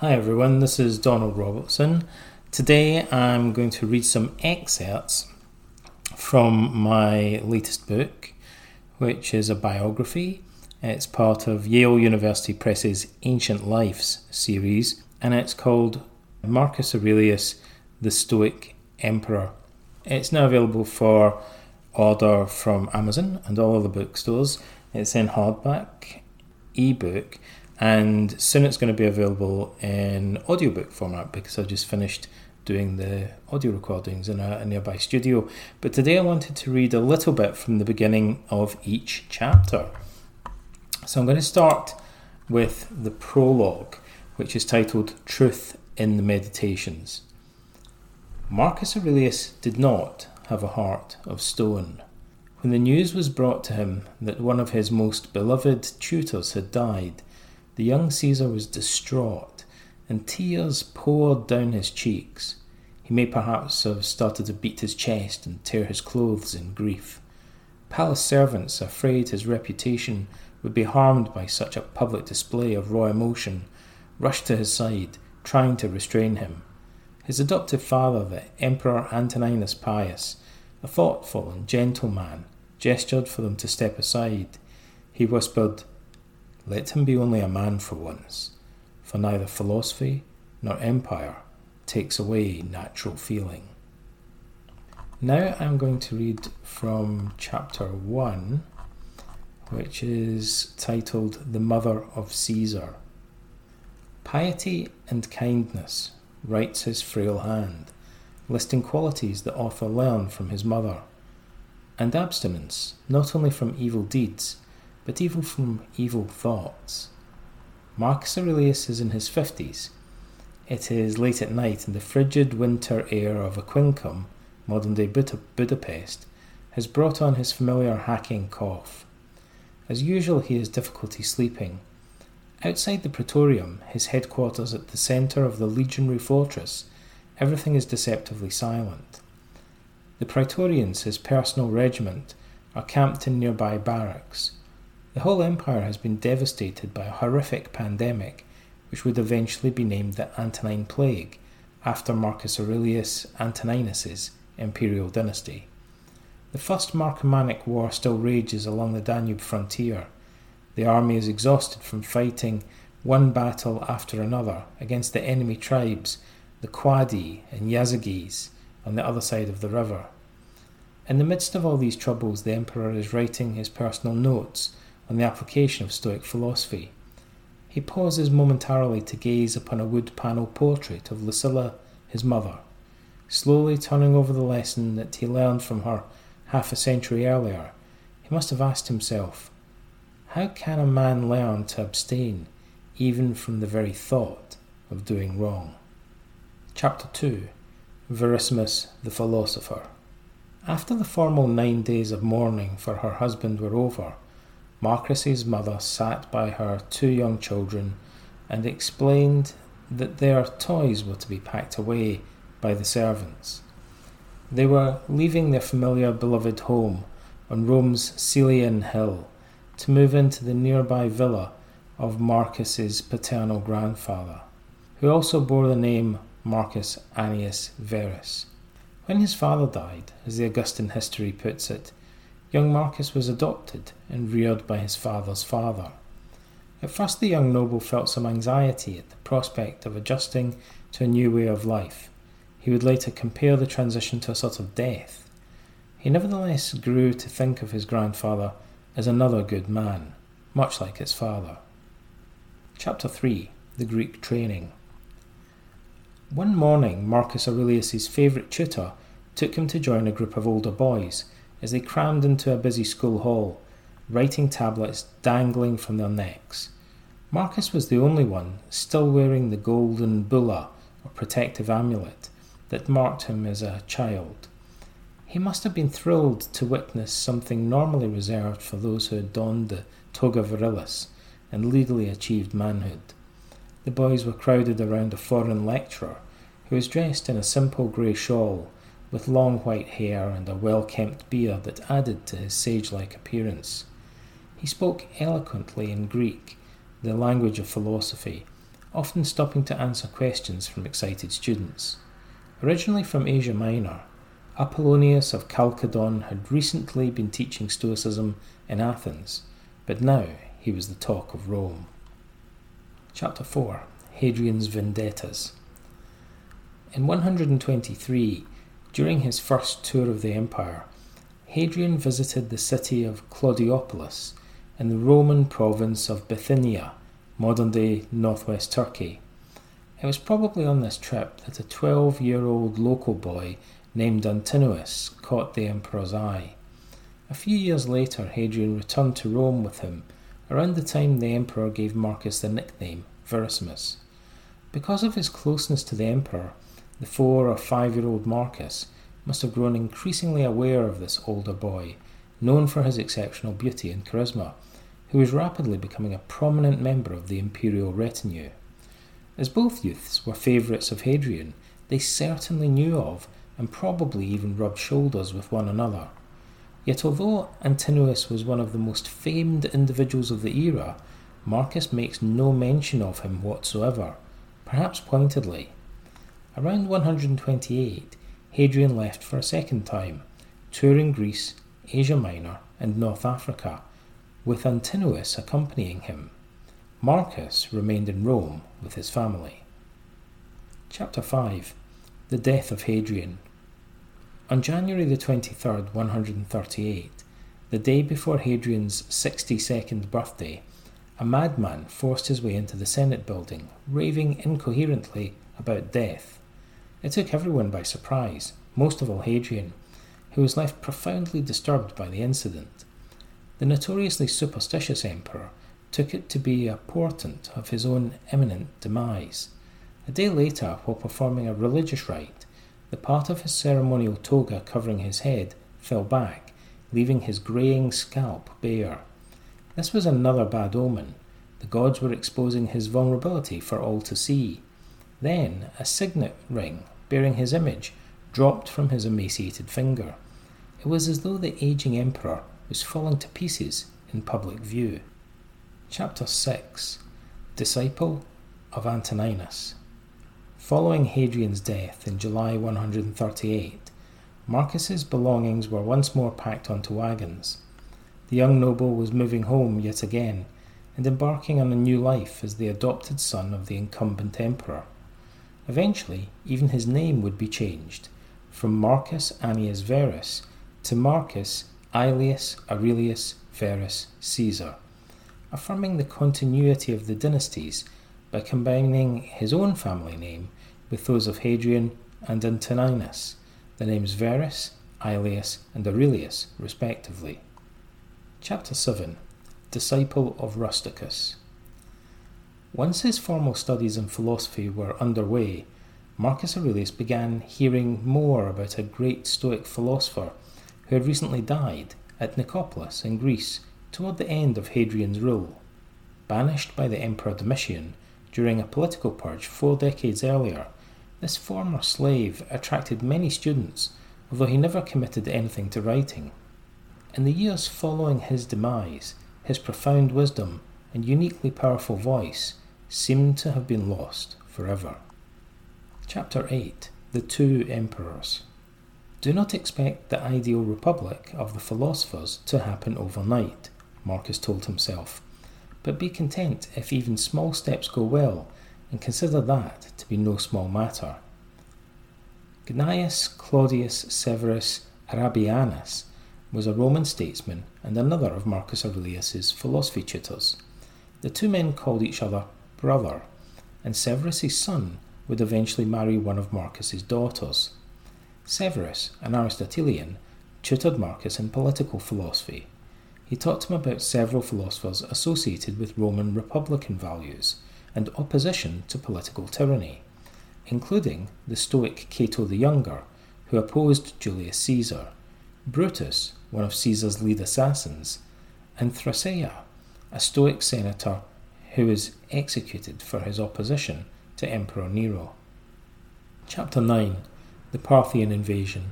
Hi everyone, this is Donald Robertson. Today I'm going to read some excerpts from my latest book, which is a biography. It's part of Yale University Press's Ancient Lives series, and it's called Marcus Aurelius, the Stoic Emperor. It's now available for order from Amazon and all other bookstores. It's in hardback, ebook, and soon it's going to be available in audiobook format because I've just finished doing the audio recordings in a, a, nearby studio. But today I wanted to read a little bit from the beginning of each chapter. So I'm going to start with the prologue, which is titled Truth in the Meditations. Marcus Aurelius did not have a heart of stone. When the news was brought to him that one of his most beloved tutors had died, the young Caesar was distraught, and tears poured down his cheeks. He may perhaps have started to beat his chest and tear his clothes in grief. Palace servants, afraid his reputation would be harmed by such a public display of raw emotion, rushed to his side, trying to restrain him. His adoptive father, the Emperor Antoninus Pius, a thoughtful and gentle man, gestured for them to step aside. He whispered, let him be only a man for once, for neither philosophy nor empire takes away natural feeling. Now I'm going to read from chapter 1, which is titled The Mother of Caesar. Piety and kindness, writes his frail hand, listing qualities the author learned from his mother, and abstinence, not only from evil deeds, but even from evil thoughts. Marcus Aurelius is in his fifties. It is late at night, and the frigid winter air of Aquincum, modern day Budapest, has brought on his familiar hacking cough. As usual, he has difficulty sleeping. Outside the Praetorium, his headquarters at the centre of the legionary fortress, everything is deceptively silent. The Praetorians, his personal regiment, are camped in nearby barracks. The whole empire has been devastated by a horrific pandemic, which would eventually be named the Antonine Plague, after Marcus Aurelius Antoninus's imperial dynasty. The First Marcomannic War still rages along the Danube frontier. The army is exhausted from fighting one battle after another against the enemy tribes, the Quadi and Yazyges, on the other side of the river. In the midst of all these troubles, the emperor is writing his personal notes on the application of Stoic philosophy. He pauses momentarily to gaze upon a wood panel portrait of Lucilla, his mother, slowly turning over the lesson that he learned from her half a century earlier. He must have asked himself, How can a man learn to abstain even from the very thought of doing wrong? Chapter 2 Verissimus the Philosopher. After the formal nine days of mourning for her husband were over, Marcus's mother sat by her two young children and explained that their toys were to be packed away by the servants. They were leaving their familiar beloved home on Rome's Caelian Hill to move into the nearby villa of Marcus's paternal grandfather, who also bore the name Marcus Annius Verus. When his father died, as the Augustan history puts it, young Marcus was adopted and reared by his father's father. At first, the young noble felt some anxiety at the prospect of adjusting to a new way of life. He would later compare the transition to a sort of death. He nevertheless grew to think of his grandfather as another good man, much like his father. Chapter 3 The Greek Training One morning, Marcus Aurelius's favourite tutor took him to join a group of older boys as they crammed into a busy school hall, writing tablets dangling from their necks. Marcus was the only one still wearing the golden bulla, or protective amulet, that marked him as a child. He must have been thrilled to witness something normally reserved for those who had donned the toga virilis and legally achieved manhood. The boys were crowded around a foreign lecturer who was dressed in a simple grey shawl with long white hair and a well kempt beard that added to his sage like appearance. He spoke eloquently in Greek, the language of philosophy, often stopping to answer questions from excited students. Originally from Asia Minor, Apollonius of Chalcedon had recently been teaching Stoicism in Athens, but now he was the talk of Rome. Chapter 4 Hadrian's Vendettas. In 123, during his first tour of the empire, Hadrian visited the city of Claudiopolis in the Roman province of Bithynia, modern day northwest Turkey. It was probably on this trip that a 12 year old local boy named Antinous caught the emperor's eye. A few years later, Hadrian returned to Rome with him, around the time the emperor gave Marcus the nickname Verissimus. Because of his closeness to the emperor, the four or five year old Marcus must have grown increasingly aware of this older boy, known for his exceptional beauty and charisma, who was rapidly becoming a prominent member of the imperial retinue. As both youths were favourites of Hadrian, they certainly knew of and probably even rubbed shoulders with one another. Yet, although Antinous was one of the most famed individuals of the era, Marcus makes no mention of him whatsoever, perhaps pointedly. Around 128, Hadrian left for a second time, touring Greece, Asia Minor, and North Africa, with Antinous accompanying him. Marcus remained in Rome with his family. Chapter 5 The Death of Hadrian. On January the 23rd, 138, the day before Hadrian's 62nd birthday, a madman forced his way into the Senate building, raving incoherently about death. It took everyone by surprise, most of all Hadrian, who was left profoundly disturbed by the incident. The notoriously superstitious emperor took it to be a portent of his own imminent demise. A day later, while performing a religious rite, the part of his ceremonial toga covering his head fell back, leaving his greying scalp bare. This was another bad omen. The gods were exposing his vulnerability for all to see. Then a signet ring bearing his image dropped from his emaciated finger. It was as though the aging emperor was falling to pieces in public view. Chapter 6 Disciple of Antoninus. Following Hadrian's death in July 138, Marcus's belongings were once more packed onto wagons. The young noble was moving home yet again and embarking on a new life as the adopted son of the incumbent emperor. Eventually, even his name would be changed from Marcus Annius Verus to Marcus Aelius Aurelius Verus Caesar, affirming the continuity of the dynasties by combining his own family name with those of Hadrian and Antoninus, the names Verus, Aelius, and Aurelius, respectively. Chapter 7 Disciple of Rusticus. Once his formal studies in philosophy were underway, Marcus Aurelius began hearing more about a great Stoic philosopher who had recently died at Nicopolis in Greece toward the end of Hadrian's rule. Banished by the Emperor Domitian during a political purge four decades earlier, this former slave attracted many students, although he never committed anything to writing. In the years following his demise, his profound wisdom and uniquely powerful voice seemed to have been lost forever. Chapter 8 The Two Emperors. Do not expect the ideal republic of the philosophers to happen overnight, Marcus told himself, but be content if even small steps go well, and consider that to be no small matter. Gnaeus Claudius Severus Arabianus was a Roman statesman and another of Marcus Aurelius's philosophy tutors. The two men called each other brother, and Severus's son would eventually marry one of Marcus's daughters. Severus, an Aristotelian, tutored Marcus in political philosophy. He taught him about several philosophers associated with Roman republican values and opposition to political tyranny, including the Stoic Cato the Younger, who opposed Julius Caesar, Brutus, one of Caesar's lead assassins, and Thrasea, a Stoic senator who was executed for his opposition to Emperor Nero. Chapter 9 The Parthian Invasion.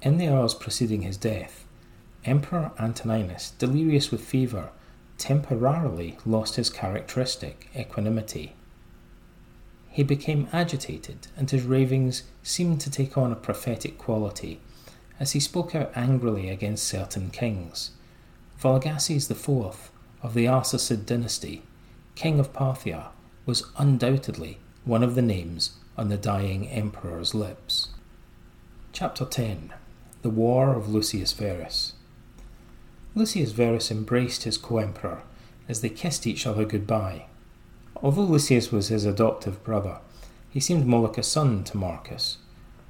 In the hours preceding his death, Emperor Antoninus, delirious with fever, temporarily lost his characteristic equanimity. he became agitated, and his ravings seemed to take on a prophetic quality as he spoke out angrily against certain kings. Vologases IV of the Arsacid dynasty, king of Parthia, was undoubtedly one of the names on the dying emperor's lips. Chapter 10 The War of Lucius Verus. Lucius Verus embraced his co emperor as they kissed each other goodbye. Although Lucius was his adoptive brother, he seemed more like a son to Marcus.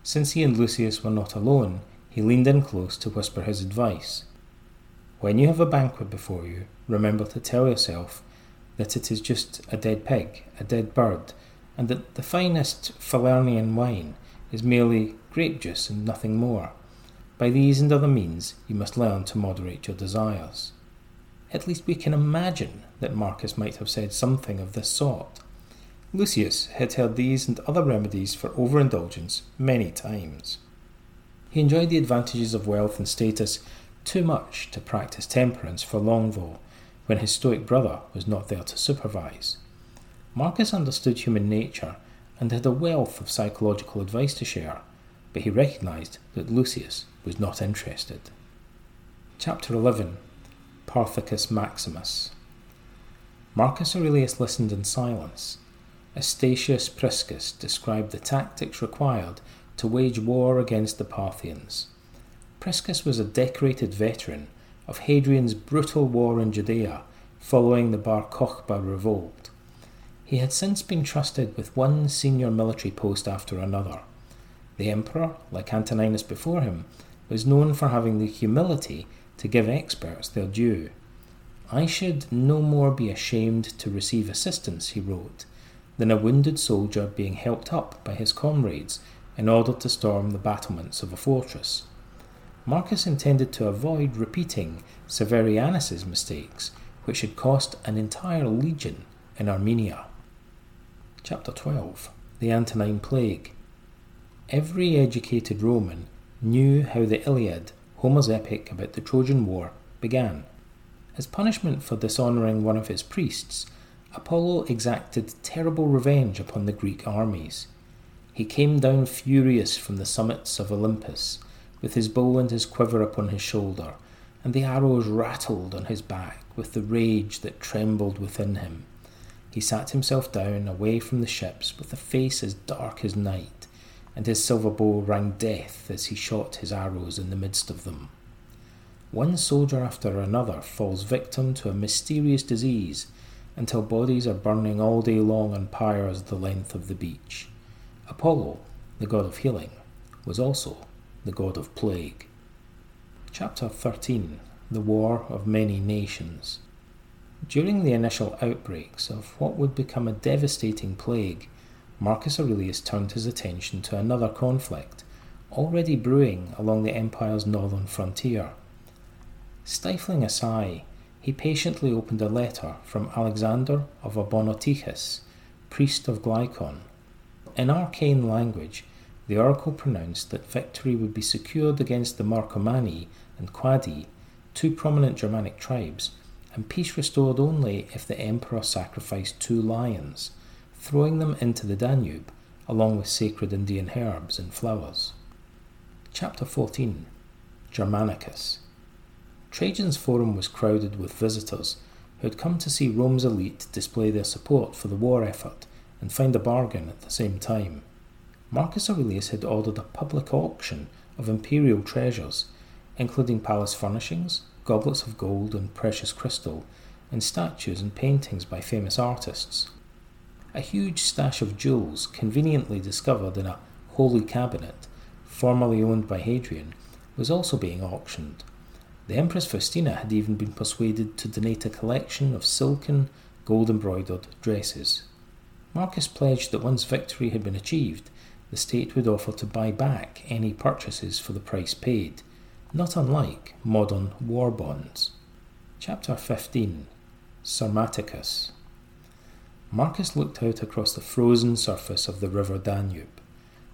Since he and Lucius were not alone, he leaned in close to whisper his advice. When you have a banquet before you, remember to tell yourself that it is just a dead pig, a dead bird, and that the finest Falernian wine is merely grape juice and nothing more. By these and other means, you must learn to moderate your desires. At least we can imagine that Marcus might have said something of this sort. Lucius had heard these and other remedies for overindulgence many times. He enjoyed the advantages of wealth and status too much to practice temperance for long, though, when his stoic brother was not there to supervise. Marcus understood human nature and had a wealth of psychological advice to share, but he recognized that Lucius was not interested. Chapter 11 Parthicus Maximus Marcus Aurelius listened in silence. Statius Priscus described the tactics required to wage war against the Parthians. Priscus was a decorated veteran of Hadrian's brutal war in Judea following the Bar Kokhba revolt. He had since been trusted with one senior military post after another. The emperor, like Antoninus before him, was known for having the humility to give experts their due. I should no more be ashamed to receive assistance, he wrote, than a wounded soldier being helped up by his comrades in order to storm the battlements of a fortress. Marcus intended to avoid repeating Severianus's mistakes, which had cost an entire legion in Armenia. Chapter 12 The Antonine Plague. Every educated Roman knew how the Iliad, Homer's epic about the Trojan War, began. As punishment for dishonouring one of his priests, Apollo exacted terrible revenge upon the Greek armies. He came down furious from the summits of Olympus, with his bow and his quiver upon his shoulder, and the arrows rattled on his back with the rage that trembled within him. He sat himself down away from the ships with a face as dark as night, and his silver bow rang death as he shot his arrows in the midst of them. One soldier after another falls victim to a mysterious disease until bodies are burning all day long on pyres the length of the beach. Apollo, the god of healing, was also the god of plague. Chapter 13 The War of Many Nations. During the initial outbreaks of what would become a devastating plague, Marcus Aurelius turned his attention to another conflict, already brewing along the empire's northern frontier. Stifling a sigh, he patiently opened a letter from Alexander of Abonotichus, priest of Glykon. In arcane language, the oracle pronounced that victory would be secured against the Marcomanni and Quadi, two prominent Germanic tribes, and peace restored only if the emperor sacrificed two lions, throwing them into the Danube along with sacred Indian herbs and flowers. Chapter 14 Germanicus Trajan's forum was crowded with visitors who had come to see Rome's elite display their support for the war effort and find a bargain at the same time. Marcus Aurelius had ordered a public auction of imperial treasures, including palace furnishings, goblets of gold and precious crystal, and statues and paintings by famous artists. A huge stash of jewels, conveniently discovered in a holy cabinet, formerly owned by Hadrian, was also being auctioned. The Empress Faustina had even been persuaded to donate a collection of silken, gold embroidered dresses. Marcus pledged that once victory had been achieved, the state would offer to buy back any purchases for the price paid, not unlike modern war bonds. Chapter 15 Sarmaticus Marcus looked out across the frozen surface of the river Danube,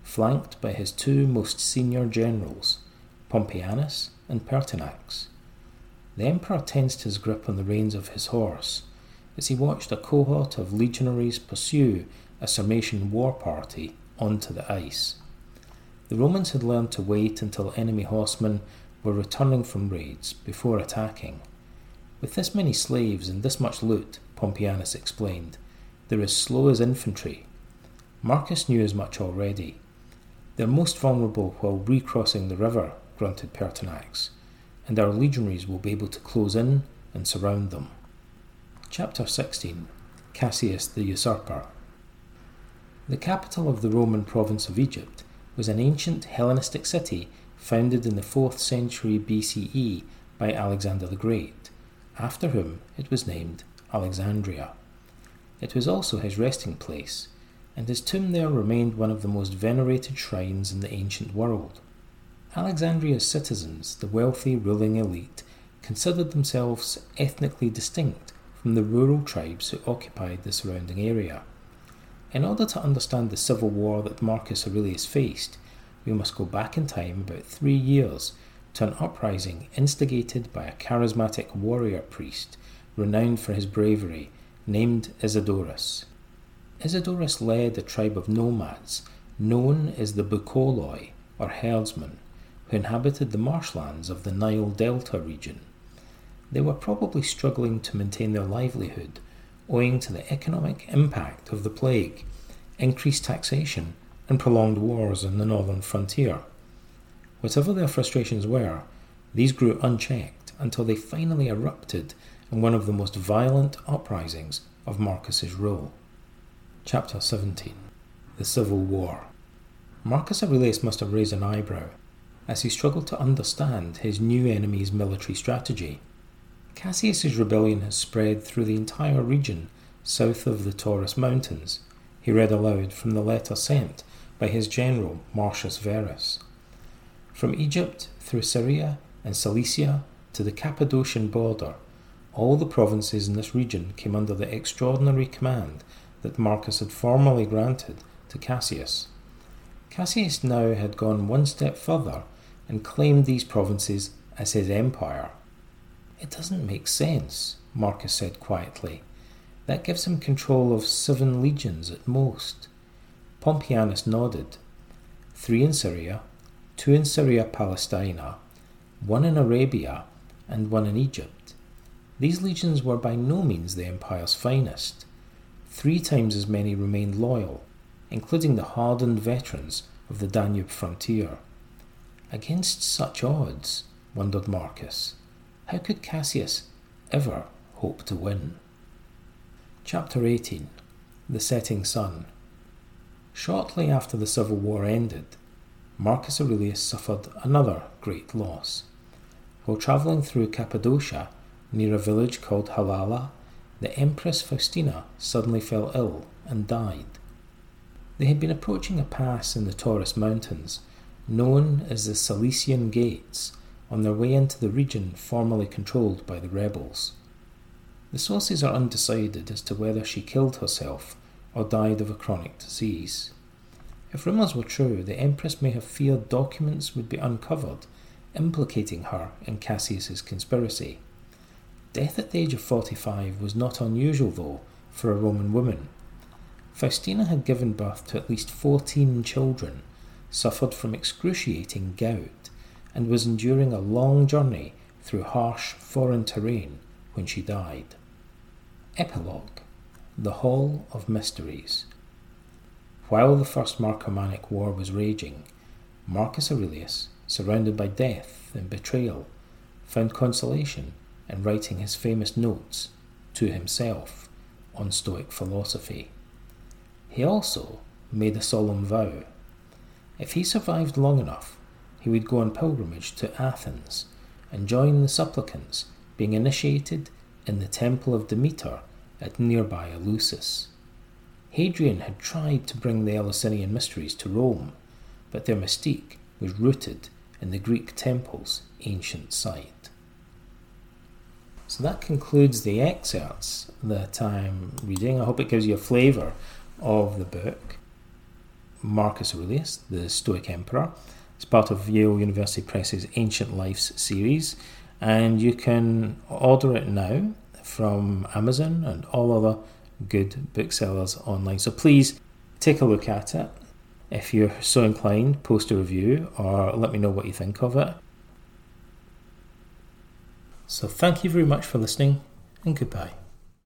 flanked by his two most senior generals, Pompeianus and Pertinax. The emperor tensed his grip on the reins of his horse as he watched a cohort of legionaries pursue a Sarmatian war party onto the ice. The Romans had learned to wait until enemy horsemen were returning from raids before attacking. With this many slaves and this much loot, Pompeianus explained, they're as slow as infantry. Marcus knew as much already. They're most vulnerable while recrossing the river, grunted Pertinax, and our legionaries will be able to close in and surround them. Chapter 16 Cassius the Usurper The capital of the Roman province of Egypt was an ancient Hellenistic city founded in the 4th century BCE by Alexander the Great, after whom it was named Alexandria. It was also his resting place, and his tomb there remained one of the most venerated shrines in the ancient world. Alexandria's citizens, the wealthy ruling elite, considered themselves ethnically distinct from the rural tribes who occupied the surrounding area. In order to understand the civil war that Marcus Aurelius faced, we must go back in time about three years to an uprising instigated by a charismatic warrior priest renowned for his bravery named Isidorus. Isidorus led a tribe of nomads known as the Bucoloi, or herdsmen, who inhabited the marshlands of the Nile Delta region. They were probably struggling to maintain their livelihood owing to the economic impact of the plague, increased taxation, and prolonged wars on the northern frontier. Whatever their frustrations were, these grew unchecked until they finally erupted in one of the most violent uprisings of Marcus's rule. Chapter 17 The Civil War Marcus Aurelius must have raised an eyebrow as he struggled to understand his new enemy's military strategy. Cassius's rebellion has spread through the entire region south of the Taurus Mountains, he read aloud from the letter sent by his general Marcius Verus. From Egypt through Syria and Cilicia to the Cappadocian border, all the provinces in this region came under the extraordinary command that Marcus had formally granted to Cassius. Cassius now had gone one step further and claimed these provinces as his empire. It doesn't make sense, Marcus said quietly. That gives him control of seven legions at most. Pompeianus nodded. Three in Syria, two in Syria Palestina, one in Arabia, and one in Egypt. These legions were by no means the empire's finest. Three times as many remained loyal, including the hardened veterans of the Danube frontier. Against such odds, wondered Marcus, how could Cassius ever hope to win? Chapter 18 The Setting Sun Shortly after the Civil War ended, Marcus Aurelius suffered another great loss. While travelling through Cappadocia, near a village called Halala, the Empress Faustina suddenly fell ill and died. They had been approaching a pass in the Taurus Mountains, known as the Cilician Gates, on their way into the region formerly controlled by the rebels. The sources are undecided as to whether she killed herself or died of a chronic disease. If rumours were true, the Empress may have feared documents would be uncovered implicating her in Cassius's conspiracy. Death at the age of 45 was not unusual, though, for a Roman woman. Faustina had given birth to at least 14 children, suffered from excruciating gout, and was enduring a long journey through harsh foreign terrain when she died. Epilogue The Hall of Mysteries. While the First Marcomannic War was raging, Marcus Aurelius, surrounded by death and betrayal, found consolation in writing his famous notes to himself on Stoic philosophy. He also made a solemn vow. If he survived long enough, he would go on pilgrimage to Athens and join the supplicants being initiated in the temple of Demeter at nearby Eleusis. Hadrian had tried to bring the Eleusinian mysteries to Rome, but their mystique was rooted in the Greek temple's ancient site. So that concludes the excerpts that I'm reading. I hope it gives you a flavour of the book. Marcus Aurelius, the Stoic Emperor. It's part of Yale University Press's Ancient Lives series, and you can order it now from Amazon and all other good booksellers online. So please take a look at it. If you're so inclined, post a review or let me know what you think of it. So, thank you very much for listening and goodbye.